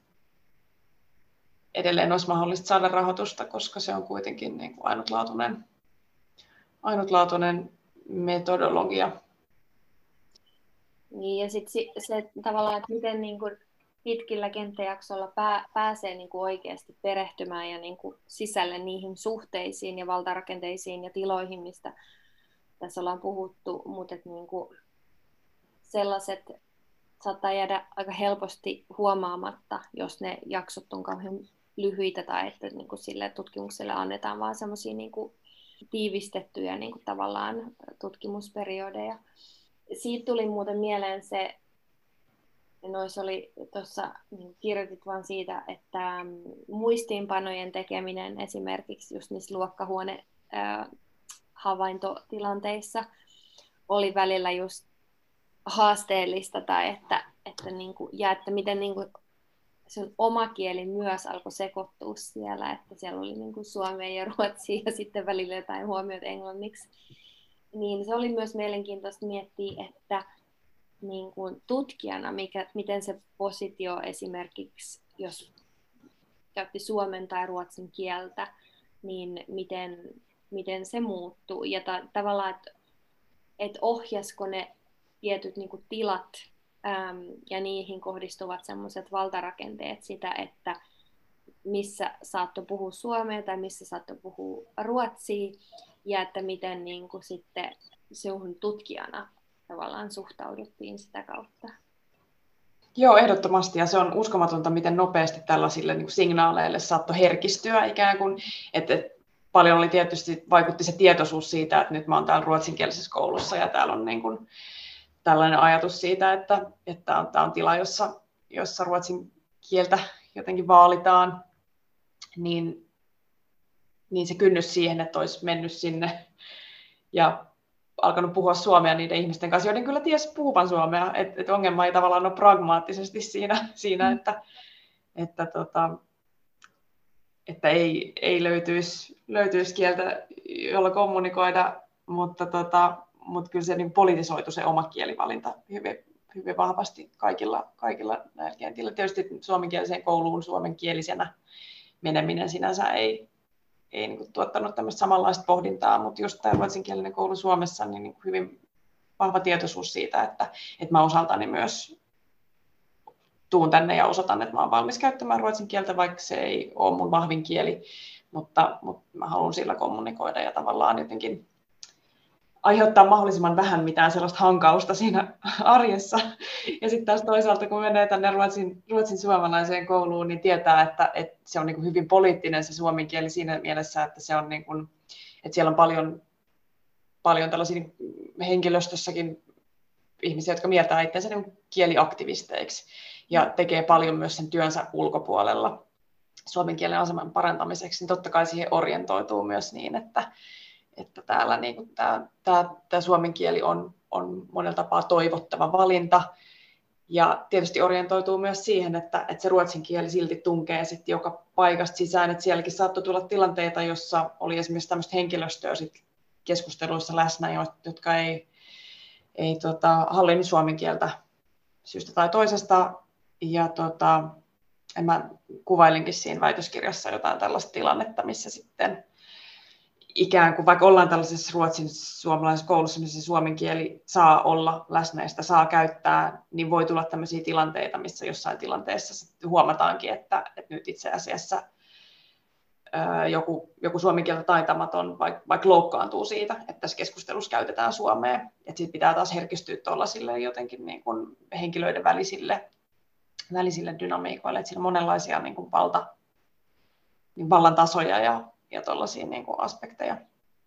edelleen olisi mahdollista saada rahoitusta, koska se on kuitenkin niin kuin ainutlaatuinen, ainutlaatuinen metodologia. Niin, ja sitten se, tavallaan, että miten niin kuin pitkillä kenttäjaksoilla pää, pääsee niin kuin oikeasti perehtymään ja niin kuin sisälle niihin suhteisiin ja valtarakenteisiin ja tiloihin, mistä tässä ollaan puhuttu, mutta että niin kuin sellaiset saattaa jäädä aika helposti huomaamatta, jos ne jaksot on kauhean lyhyitä tai että niin kuin sille tutkimukselle annetaan vaan semmoisia niin tiivistettyjä niin kuin tavallaan tutkimusperiodeja. Siitä tuli muuten mieleen se, nois oli tuossa niin kirjoitit vaan siitä, että mm, muistiinpanojen tekeminen esimerkiksi just niissä luokkahuone havaintotilanteissa oli välillä just haasteellista tai että, että, niin kuin, ja että miten niin kuin sun oma kieli myös alkoi sekoittua siellä, että siellä oli niin kuin suomea ja ruotsia ja sitten välillä jotain huomioita englanniksi. Niin se oli myös mielenkiintoista miettiä, että niin kuin tutkijana, mikä, miten se positio esimerkiksi, jos käytti suomen tai ruotsin kieltä, niin miten, miten se muuttuu. Ja ta, tavallaan, että et ohjasko ne tietyt niin kuin tilat äm, ja niihin kohdistuvat semmoiset valtarakenteet sitä, että missä saattoi puhua suomea tai missä saattoi puhua ruotsia ja että miten niin kuin sitten sinun tutkijana tavallaan suhtauduttiin sitä kautta. Joo, ehdottomasti. Ja se on uskomatonta, miten nopeasti tällaisille niin signaaleille saattoi herkistyä ikään kuin. Että paljon oli tietysti, vaikutti se tietoisuus siitä, että nyt mä oon täällä ruotsinkielisessä koulussa ja täällä on niin kuin tällainen ajatus siitä, että, että tämä on tila, jossa, jossa ruotsin kieltä jotenkin vaalitaan, niin, niin se kynnys siihen, että olisi mennyt sinne ja alkanut puhua suomea niiden ihmisten kanssa, joiden kyllä ties puhuvan suomea, että et ongelma ei tavallaan ole pragmaattisesti siinä, siinä mm. että, että, tota, että ei, ei löytyisi, löytyisi kieltä, jolla kommunikoida, mutta, tota, mutta kyllä se niin politisoitu se oma kielivalinta hyvin, hyvin vahvasti kaikilla, kaikilla näillä kentillä. Tietysti suomenkieliseen kouluun suomenkielisenä meneminen sinänsä ei, ei niin kuin, tuottanut tämmöistä samanlaista pohdintaa, mutta just tämä ruotsinkielinen koulu Suomessa, niin, niin hyvin vahva tietoisuus siitä, että, että mä osaltani myös tuun tänne ja osoitan, että mä olen valmis käyttämään ruotsin kieltä, vaikka se ei ole mun vahvin kieli, mutta, mutta mä haluan sillä kommunikoida ja tavallaan jotenkin aiheuttaa mahdollisimman vähän mitään sellaista hankausta siinä arjessa. Ja sitten taas toisaalta, kun menee tänne ruotsin, ruotsin suomalaiseen kouluun, niin tietää, että, että se on niin kuin hyvin poliittinen se suomen kieli siinä mielessä, että, se on niin kuin, että siellä on paljon, paljon tällaisia henkilöstössäkin ihmisiä, jotka mieltää itsensä niin kieliaktivisteiksi ja tekee paljon myös sen työnsä ulkopuolella suomen kielen aseman parantamiseksi, niin totta kai siihen orientoituu myös niin, että, että täällä niin kuin tämä, tämä, tämä suomen kieli on, on monella tapaa toivottava valinta. Ja tietysti orientoituu myös siihen, että, että se ruotsin kieli silti tunkee sitten joka paikasta sisään. Että sielläkin saattoi tulla tilanteita, jossa oli esimerkiksi tämmöistä henkilöstöä sit keskusteluissa läsnä, jotka ei, ei tota, hallinnut suomen kieltä syystä tai toisesta. Ja tota, mä kuvailinkin siinä väitöskirjassa jotain tällaista tilannetta, missä sitten ikään kuin, vaikka ollaan tällaisessa ruotsin suomalaisessa koulussa, missä suomen kieli saa olla läsnä ja sitä saa käyttää, niin voi tulla tämmöisiä tilanteita, missä jossain tilanteessa huomataankin, että, että nyt itse asiassa joku, joku suomen kieltä taitamaton vaikka, vaikka loukkaantuu siitä, että tässä keskustelussa käytetään suomea. Että siitä pitää taas herkistyä tuollaisille jotenkin niin kuin henkilöiden välisille, välisille dynamiikoille, että siinä on monenlaisia niin kuin valta, niin vallan tasoja ja ja tuollaisia niin kuin aspekteja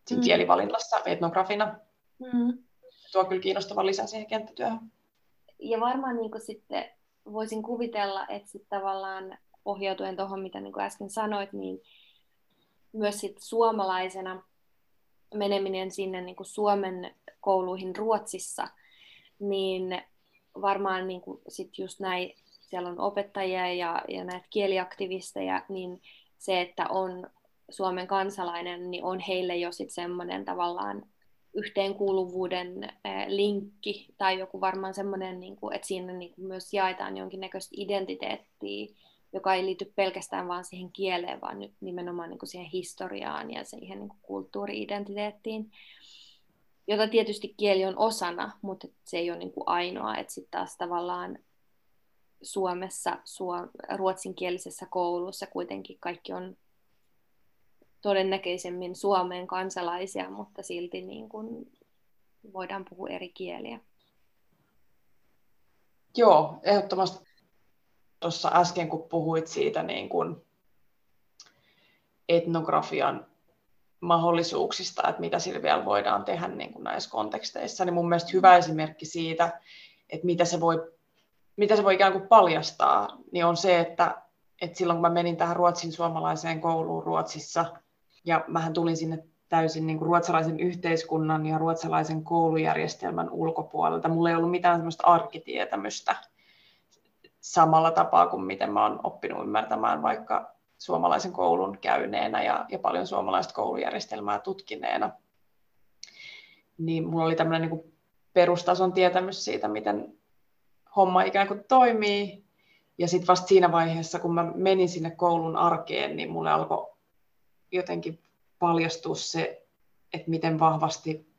siinä mm. kielivalinnassa etnografina. Mm. Tuo kyllä kiinnostava lisä siihen kenttätyöhön. Ja varmaan niin kuin sitten voisin kuvitella, että sitten tavallaan pohjautuen tuohon, mitä niin kuin äsken sanoit, niin myös sit suomalaisena meneminen sinne niin kuin Suomen kouluihin Ruotsissa, niin varmaan niin kuin sit just näin, siellä on opettajia ja, ja näitä kieliaktivisteja, niin se, että on Suomen kansalainen, niin on heille jo sitten semmoinen tavallaan yhteenkuuluvuuden linkki tai joku varmaan semmoinen, niin kuin, että siinä niin kuin myös jaetaan jonkinnäköistä identiteettiä, joka ei liity pelkästään vaan siihen kieleen, vaan nyt nimenomaan niin kuin siihen historiaan ja siihen niin kuin kulttuuri-identiteettiin, jota tietysti kieli on osana, mutta se ei ole niin kuin ainoa, että sitten taas tavallaan Suomessa, suom, ruotsinkielisessä koulussa kuitenkin kaikki on todennäköisemmin Suomen kansalaisia, mutta silti niin kuin voidaan puhua eri kieliä. Joo, ehdottomasti tuossa äsken, kun puhuit siitä niin kuin etnografian mahdollisuuksista, että mitä sillä vielä voidaan tehdä niin kuin näissä konteksteissa, niin mun mielestä hyvä esimerkki siitä, että mitä se voi, mitä se voi ikään kuin paljastaa, niin on se, että, että silloin kun mä menin tähän ruotsin suomalaiseen kouluun Ruotsissa, ja mähän tulin sinne täysin niin kuin ruotsalaisen yhteiskunnan ja ruotsalaisen koulujärjestelmän ulkopuolelta. Mulla ei ollut mitään sellaista arkitietämystä samalla tapaa kuin miten mä oon oppinut ymmärtämään vaikka suomalaisen koulun käyneenä ja, ja paljon suomalaista koulujärjestelmää tutkineena. Niin mulla oli tämmöinen niin perustason tietämys siitä, miten homma ikään kuin toimii. Ja sitten vasta siinä vaiheessa, kun mä menin sinne koulun arkeen, niin mulle alkoi jotenkin paljastua se, että miten vahvasti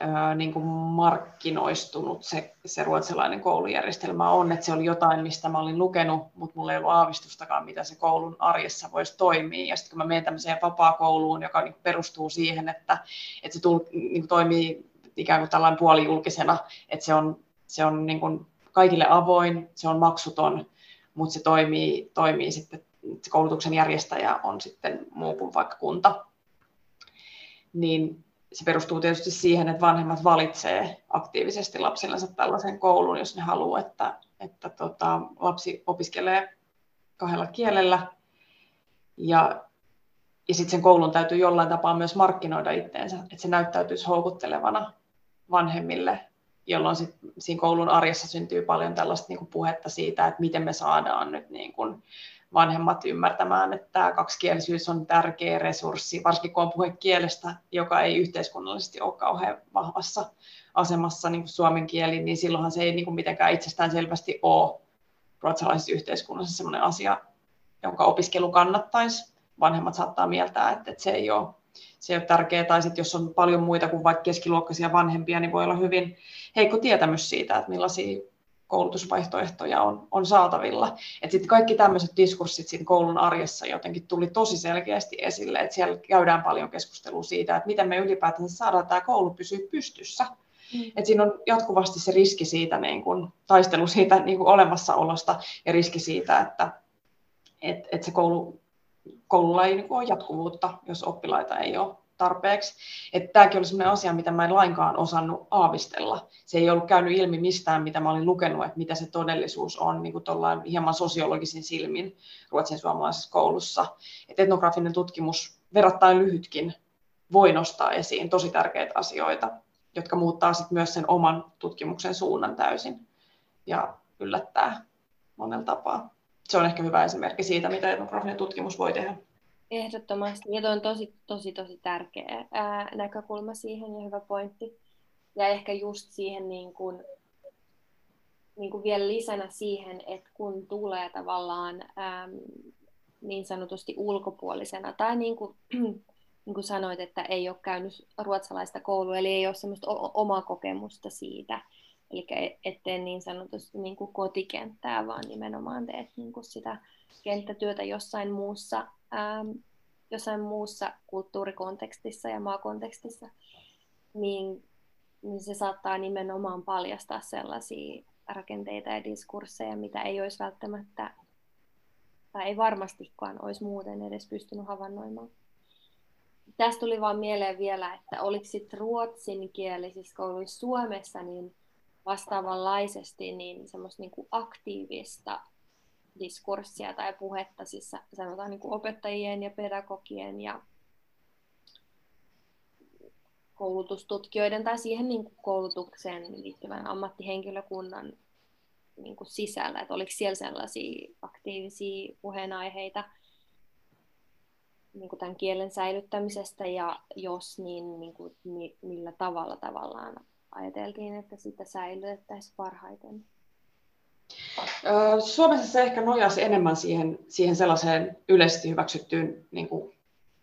ää, niin kuin markkinoistunut se, se ruotsalainen koulujärjestelmä on, että se oli jotain, mistä mä olin lukenut, mutta mulla ei ollut aavistustakaan, mitä se koulun arjessa voisi toimia. Ja sitten kun mä menen tämmöiseen vapaa-kouluun, joka niin perustuu siihen, että, että se tul, niin kuin toimii ikään kuin tällainen puolijulkisena, että se on, se on niin kuin kaikille avoin, se on maksuton, mutta se toimii, toimii sitten koulutuksen järjestäjä on sitten muu kuin vaikka kunta, niin se perustuu tietysti siihen, että vanhemmat valitsee aktiivisesti lapsillensa tällaisen koulun, jos ne haluaa, että, että tota, lapsi opiskelee kahdella kielellä. Ja, ja sitten sen koulun täytyy jollain tapaa myös markkinoida itteensä, että se näyttäytyisi houkuttelevana vanhemmille, jolloin sit siinä koulun arjessa syntyy paljon tällaista niin kuin puhetta siitä, että miten me saadaan nyt niin kuin, vanhemmat ymmärtämään, että tämä kaksikielisyys on tärkeä resurssi, varsinkin kun on puhe kielestä, joka ei yhteiskunnallisesti ole kauhean vahvassa asemassa, niin kuin suomen kieli, niin silloinhan se ei niin kuin mitenkään itsestään selvästi ole ruotsalaisessa yhteiskunnassa sellainen asia, jonka opiskelu kannattaisi. Vanhemmat saattaa mieltää, että, että se ei ole se ole tärkeää, tai sitten jos on paljon muita kuin vaikka keskiluokkaisia vanhempia, niin voi olla hyvin heikko tietämys siitä, että millaisia koulutusvaihtoehtoja on, on saatavilla. Et sitten kaikki tämmöiset diskurssit siinä koulun arjessa jotenkin tuli tosi selkeästi esille, että siellä käydään paljon keskustelua siitä, että miten me ylipäätään saadaan tämä koulu pysyä pystyssä. Mm. Et siinä on jatkuvasti se riski siitä, niin kun, taistelu siitä niin kun olemassaolosta ja riski siitä, että et, et se koulu, koululla ei niin ole jatkuvuutta, jos oppilaita ei ole tarpeeksi. Että tämäkin oli sellainen asia, mitä mä en lainkaan osannut aavistella. Se ei ollut käynyt ilmi mistään, mitä mä olin lukenut, että mitä se todellisuus on niin kuin hieman sosiologisin silmin ruotsin suomalaisessa koulussa. Että etnografinen tutkimus, verrattain lyhytkin, voi nostaa esiin tosi tärkeitä asioita, jotka muuttaa sit myös sen oman tutkimuksen suunnan täysin ja yllättää monella tapaa. Se on ehkä hyvä esimerkki siitä, mitä etnografinen tutkimus voi tehdä. Ehdottomasti. Ja on tosi, tosi, tosi tärkeä ää, näkökulma siihen ja hyvä pointti. Ja ehkä just siihen niin kuin, niin kuin vielä lisänä siihen, että kun tulee tavallaan äm, niin sanotusti ulkopuolisena, tai niin kuin, niin kuin sanoit, että ei ole käynyt ruotsalaista koulua, eli ei ole semmoista omaa kokemusta siitä, eli ettei niin sanotusti niin kuin kotikenttää, vaan nimenomaan teet niin kuin sitä kenttätyötä jossain muussa ähm, jossain muussa kulttuurikontekstissa ja maakontekstissa, niin, niin se saattaa nimenomaan paljastaa sellaisia rakenteita ja diskursseja, mitä ei olisi välttämättä, tai ei varmastikaan olisi muuten edes pystynyt havainnoimaan. Tästä tuli vaan mieleen vielä, että oliko sitten ruotsinkielisissä kouluissa Suomessa niin vastaavanlaisesti niin semmoista niin aktiivista diskurssia tai puhetta, siis sanotaan niin kuin opettajien ja pedagogien ja koulutustutkijoiden tai siihen niin kuin koulutukseen liittyvän ammattihenkilökunnan niin kuin sisällä, että oliko siellä sellaisia aktiivisia puheenaiheita, niin kuin tämän kielen säilyttämisestä? Ja jos, niin, niin kuin, millä tavalla tavallaan ajateltiin, että sitä säilytettäisiin parhaiten? Suomessa se ehkä nojasi enemmän siihen, siihen sellaiseen yleisesti hyväksyttyyn niin kuin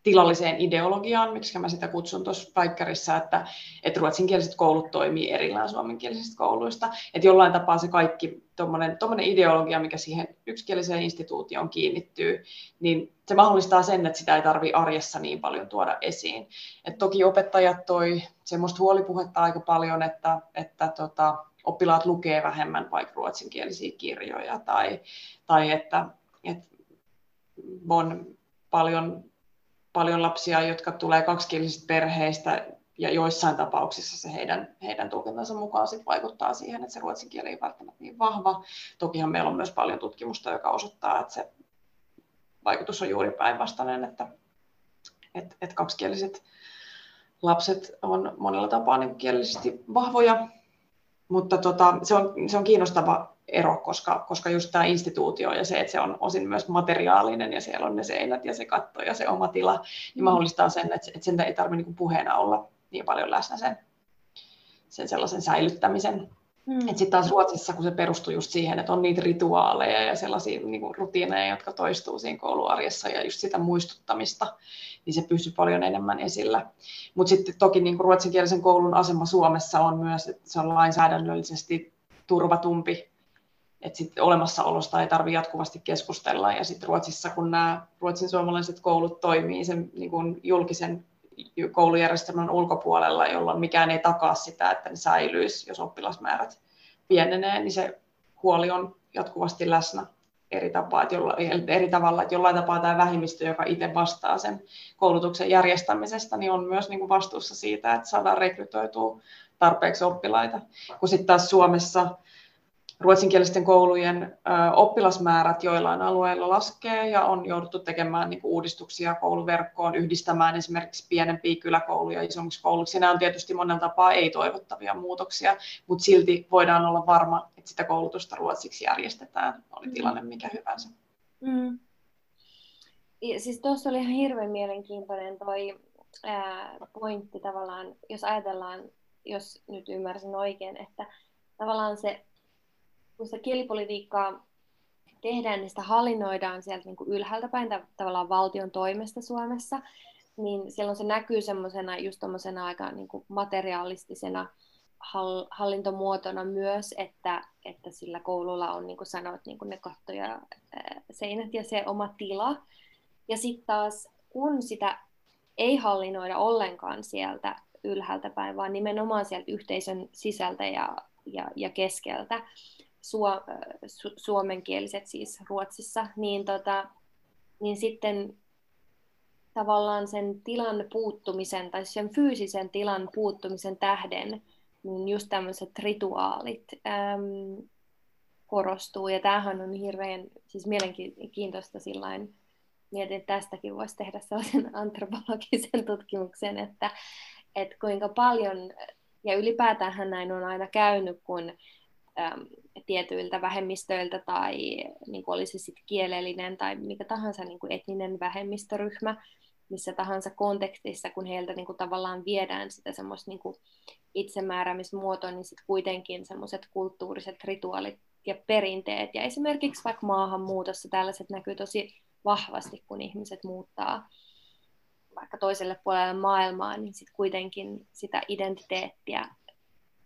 tilalliseen ideologiaan, miksi mä sitä kutsun tuossa päikkärissä, että, että ruotsinkieliset koulut toimii erillään suomenkielisistä kouluista. Että jollain tapaa se kaikki tuommoinen ideologia, mikä siihen yksikieliseen instituutioon kiinnittyy, niin se mahdollistaa sen, että sitä ei tarvitse arjessa niin paljon tuoda esiin. Et toki opettajat toi semmoista huolipuhetta aika paljon, että, että tota, oppilaat lukee vähemmän vaikka ruotsinkielisiä kirjoja tai, tai että, että on paljon paljon lapsia, jotka tulee kaksikielisistä perheistä, ja joissain tapauksissa se heidän, heidän tulkintansa mukaan sit vaikuttaa siihen, että se ruotsin kieli ei välttämättä niin vahva. Tokihan meillä on myös paljon tutkimusta, joka osoittaa, että se vaikutus on juuri päinvastainen, että, että, että kaksikieliset lapset on monella tapaa niin kielellisesti vahvoja, mutta tota, se, on, se on kiinnostava ero, koska, koska just tämä instituutio ja se, että se on osin myös materiaalinen ja siellä on ne seinät ja se katto ja se oma tila, niin mm. mahdollistaa sen, että, että sen ei tarvitse niin puheena olla niin paljon läsnä sen, sen sellaisen säilyttämisen. Mm. Sitten taas Ruotsissa, kun se perustuu just siihen, että on niitä rituaaleja ja sellaisia niin kuin rutiineja, jotka toistuu siinä kouluarjessa ja just sitä muistuttamista, niin se pysyy paljon enemmän esillä. Mutta sitten toki niin kuin ruotsinkielisen koulun asema Suomessa on myös, että se on lainsäädännöllisesti turvatumpi että sitten olemassaolosta ei tarvitse jatkuvasti keskustella. Ja sitten Ruotsissa, kun nämä ruotsin suomalaiset koulut toimii sen niin kuin julkisen koulujärjestelmän ulkopuolella, jolloin mikään ei takaa sitä, että ne säilyisi, jos oppilasmäärät pienenee, niin se huoli on jatkuvasti läsnä eri, tapaa, että jolla, eri tavalla, että jollain tapaa tämä vähemmistö, joka itse vastaa sen koulutuksen järjestämisestä, niin on myös niin kuin vastuussa siitä, että saadaan rekrytoitua tarpeeksi oppilaita. Kun sitten taas Suomessa ruotsinkielisten koulujen oppilasmäärät joillain alueilla laskee ja on jouduttu tekemään niin uudistuksia kouluverkkoon, yhdistämään esimerkiksi pienempiä kyläkouluja isommiksi kouluksi. Nämä on tietysti monella tapaa ei-toivottavia muutoksia, mutta silti voidaan olla varma, että sitä koulutusta ruotsiksi järjestetään, oli tilanne mikä hyvänsä. Mm. Ja siis tuossa oli ihan hirveän mielenkiintoinen toi ää, pointti tavallaan, jos ajatellaan, jos nyt ymmärsin oikein, että tavallaan se kun sitä kielipolitiikkaa tehdään, niin sitä hallinnoidaan sieltä niin kuin ylhäältä päin tavallaan valtion toimesta Suomessa, niin silloin se näkyy semmoisena just aika niin kuin materialistisena hallintomuotona myös, että, että sillä koululla on, niin kuin sanoit, niin kuin ne katto ja seinät ja se oma tila. Ja sitten taas, kun sitä ei hallinnoida ollenkaan sieltä ylhäältä päin, vaan nimenomaan sieltä yhteisön sisältä ja, ja, ja keskeltä, suo, su, suomenkieliset siis Ruotsissa, niin, tota, niin sitten tavallaan sen tilan puuttumisen tai sen fyysisen tilan puuttumisen tähden, niin just tämmöiset rituaalit äm, korostuu. Ja tämähän on hirveän siis mielenkiintoista sillain, mietin, että tästäkin voisi tehdä sellaisen antropologisen tutkimuksen, että, että kuinka paljon, ja ylipäätään näin on aina käynyt, kun äm, tietyiltä vähemmistöiltä tai niin kuin olisi sitten kielellinen tai mikä tahansa niin kuin etninen vähemmistöryhmä, missä tahansa kontekstissa, kun heiltä niin kuin tavallaan viedään sitä semmoista niin kuin itsemääräämismuotoa, niin sitten kuitenkin semmoiset kulttuuriset rituaalit ja perinteet. Ja esimerkiksi vaikka maahanmuutossa tällaiset näkyy tosi vahvasti, kun ihmiset muuttaa vaikka toiselle puolelle maailmaa, niin sitten kuitenkin sitä identiteettiä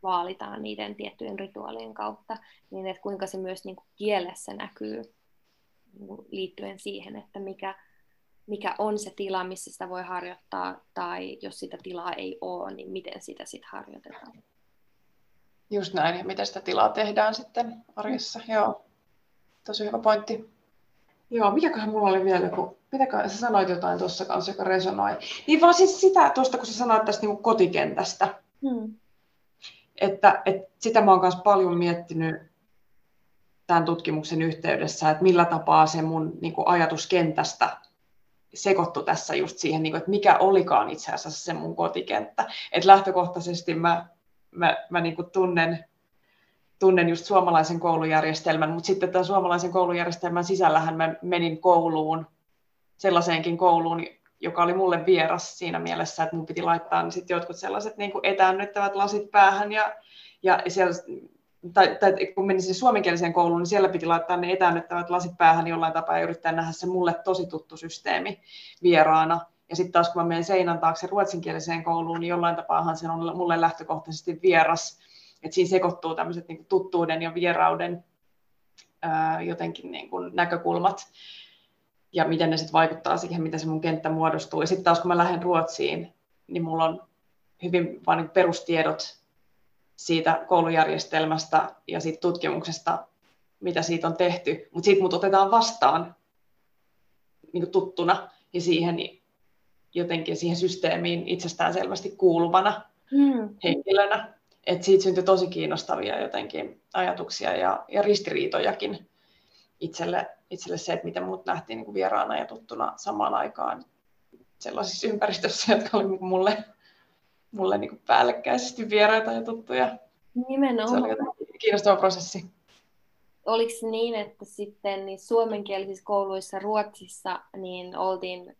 vaalitaan niiden tiettyjen rituaalien kautta, niin että kuinka se myös niin kuin kielessä näkyy niin liittyen siihen, että mikä, mikä on se tila, missä sitä voi harjoittaa, tai jos sitä tilaa ei ole, niin miten sitä sitten harjoitetaan. Just näin, ja miten sitä tilaa tehdään sitten arjessa. Joo, tosi hyvä pointti. Joo, mikäköhän mulla oli vielä joku, mitäkö sä sanoit jotain tuossa kanssa, joka resonoi. Niin vaan siis sitä tuosta, kun sä sanoit tästä niin kotikentästä. Hmm että, että sitä mä oon myös paljon miettinyt tämän tutkimuksen yhteydessä, että millä tapaa se mun niin kuin ajatuskentästä sekoittu tässä just siihen, niin kuin, että mikä olikaan itse asiassa se mun kotikenttä. Että lähtökohtaisesti mä, mä, mä niin kuin tunnen, tunnen just suomalaisen koulujärjestelmän, mutta sitten tämän suomalaisen koulujärjestelmän sisällähän mä menin kouluun, sellaiseenkin kouluun, joka oli mulle vieras siinä mielessä, että mun piti laittaa niin sit jotkut sellaiset niin kuin etäännyttävät lasit päähän ja, ja siellä, tai, tai kun menin siis suomenkieliseen kouluun, niin siellä piti laittaa ne etäännyttävät lasit päähän jollain tapaa ja yrittää nähdä se mulle tosi tuttu systeemi vieraana. Ja sitten taas kun mä menen seinän taakse ruotsinkieliseen kouluun, niin jollain tapaahan se on mulle lähtökohtaisesti vieras. Että siinä sekoittuu tämmöiset niin tuttuuden ja vierauden ää, jotenkin niin kuin näkökulmat ja miten ne sitten vaikuttaa siihen, miten se mun kenttä muodostuu. Ja sitten taas kun mä lähden Ruotsiin, niin mulla on hyvin vain niin perustiedot siitä koulujärjestelmästä ja siitä tutkimuksesta, mitä siitä on tehty, mutta sitten mut otetaan vastaan niin kuin tuttuna ja siihen jotenkin siihen systeemiin itsestään selvästi kuuluvana hmm. henkilönä. Et siitä syntyi tosi kiinnostavia jotenkin ajatuksia ja, ja ristiriitojakin itselle, itselle se, että miten mut nähtiin niin kuin vieraana ja tuttuna samaan aikaan sellaisissa ympäristöissä, jotka oli niinku mulle, mulle niin kuin päällekkäisesti vieraita ja tuttuja. Nimenomaan. Se oli kiinnostava prosessi. Oliko se niin, että sitten niin suomenkielisissä kouluissa Ruotsissa niin oltiin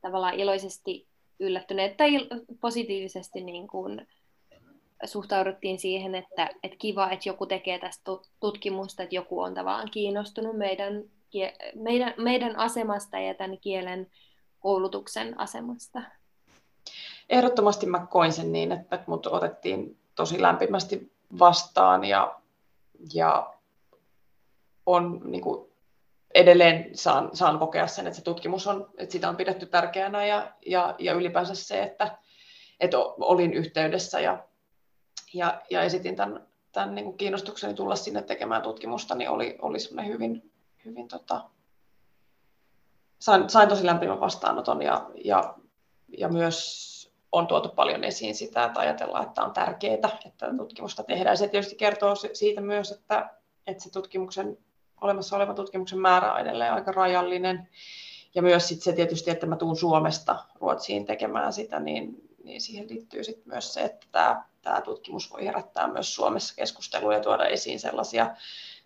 tavallaan iloisesti yllättyneet tai positiivisesti niin kuin suhtauduttiin siihen, että, että kiva, että joku tekee tästä tutkimusta, että joku on tavallaan kiinnostunut meidän, meidän, meidän asemasta ja tämän kielen koulutuksen asemasta. Ehdottomasti mä koin sen niin, että mut otettiin tosi lämpimästi vastaan ja, ja on niin kuin, edelleen saan, saan kokea sen, että se tutkimus on, että sitä on pidetty tärkeänä ja, ja, ja ylipäänsä se, että, että olin yhteydessä ja, ja, ja esitin tämän, tämän niin kuin kiinnostukseni tulla sinne tekemään tutkimusta, niin oli, oli semmoinen hyvin, hyvin tota, sain, sain tosi lämpimän vastaanoton ja, ja, ja myös on tuotu paljon esiin sitä, että ajatellaan, että on tärkeää, että tutkimusta tehdään. Se tietysti kertoo siitä myös, että, että se tutkimuksen, olemassa oleva tutkimuksen määrä on edelleen aika rajallinen. Ja myös sit se tietysti, että mä tuun Suomesta Ruotsiin tekemään sitä, niin, niin siihen liittyy sit myös se, että tämä, tämä tutkimus voi herättää myös Suomessa keskustelua ja tuoda esiin sellaisia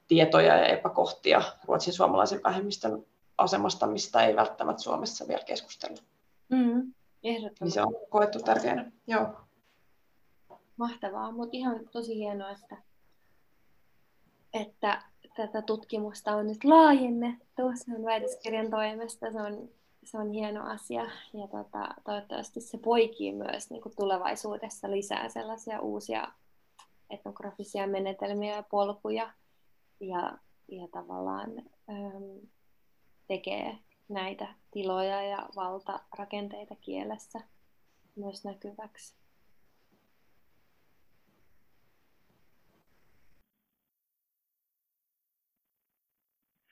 tietoja ja epäkohtia ruotsin suomalaisen vähemmistön asemasta, mistä ei välttämättä Suomessa vielä keskustella. Mm. Ehdottomasti. Niin se on koettu tärkeänä. Joo. Mahtavaa, mutta ihan tosi hienoa, että, että tätä tutkimusta on nyt laajennettu sen väitöskirjan toimesta. Se on, se on hieno asia ja tota, toivottavasti se poikii myös niin kuin tulevaisuudessa lisää sellaisia uusia etnografisia menetelmiä ja polkuja ja, ja tavallaan äm, tekee näitä tiloja ja valtarakenteita kielessä myös näkyväksi.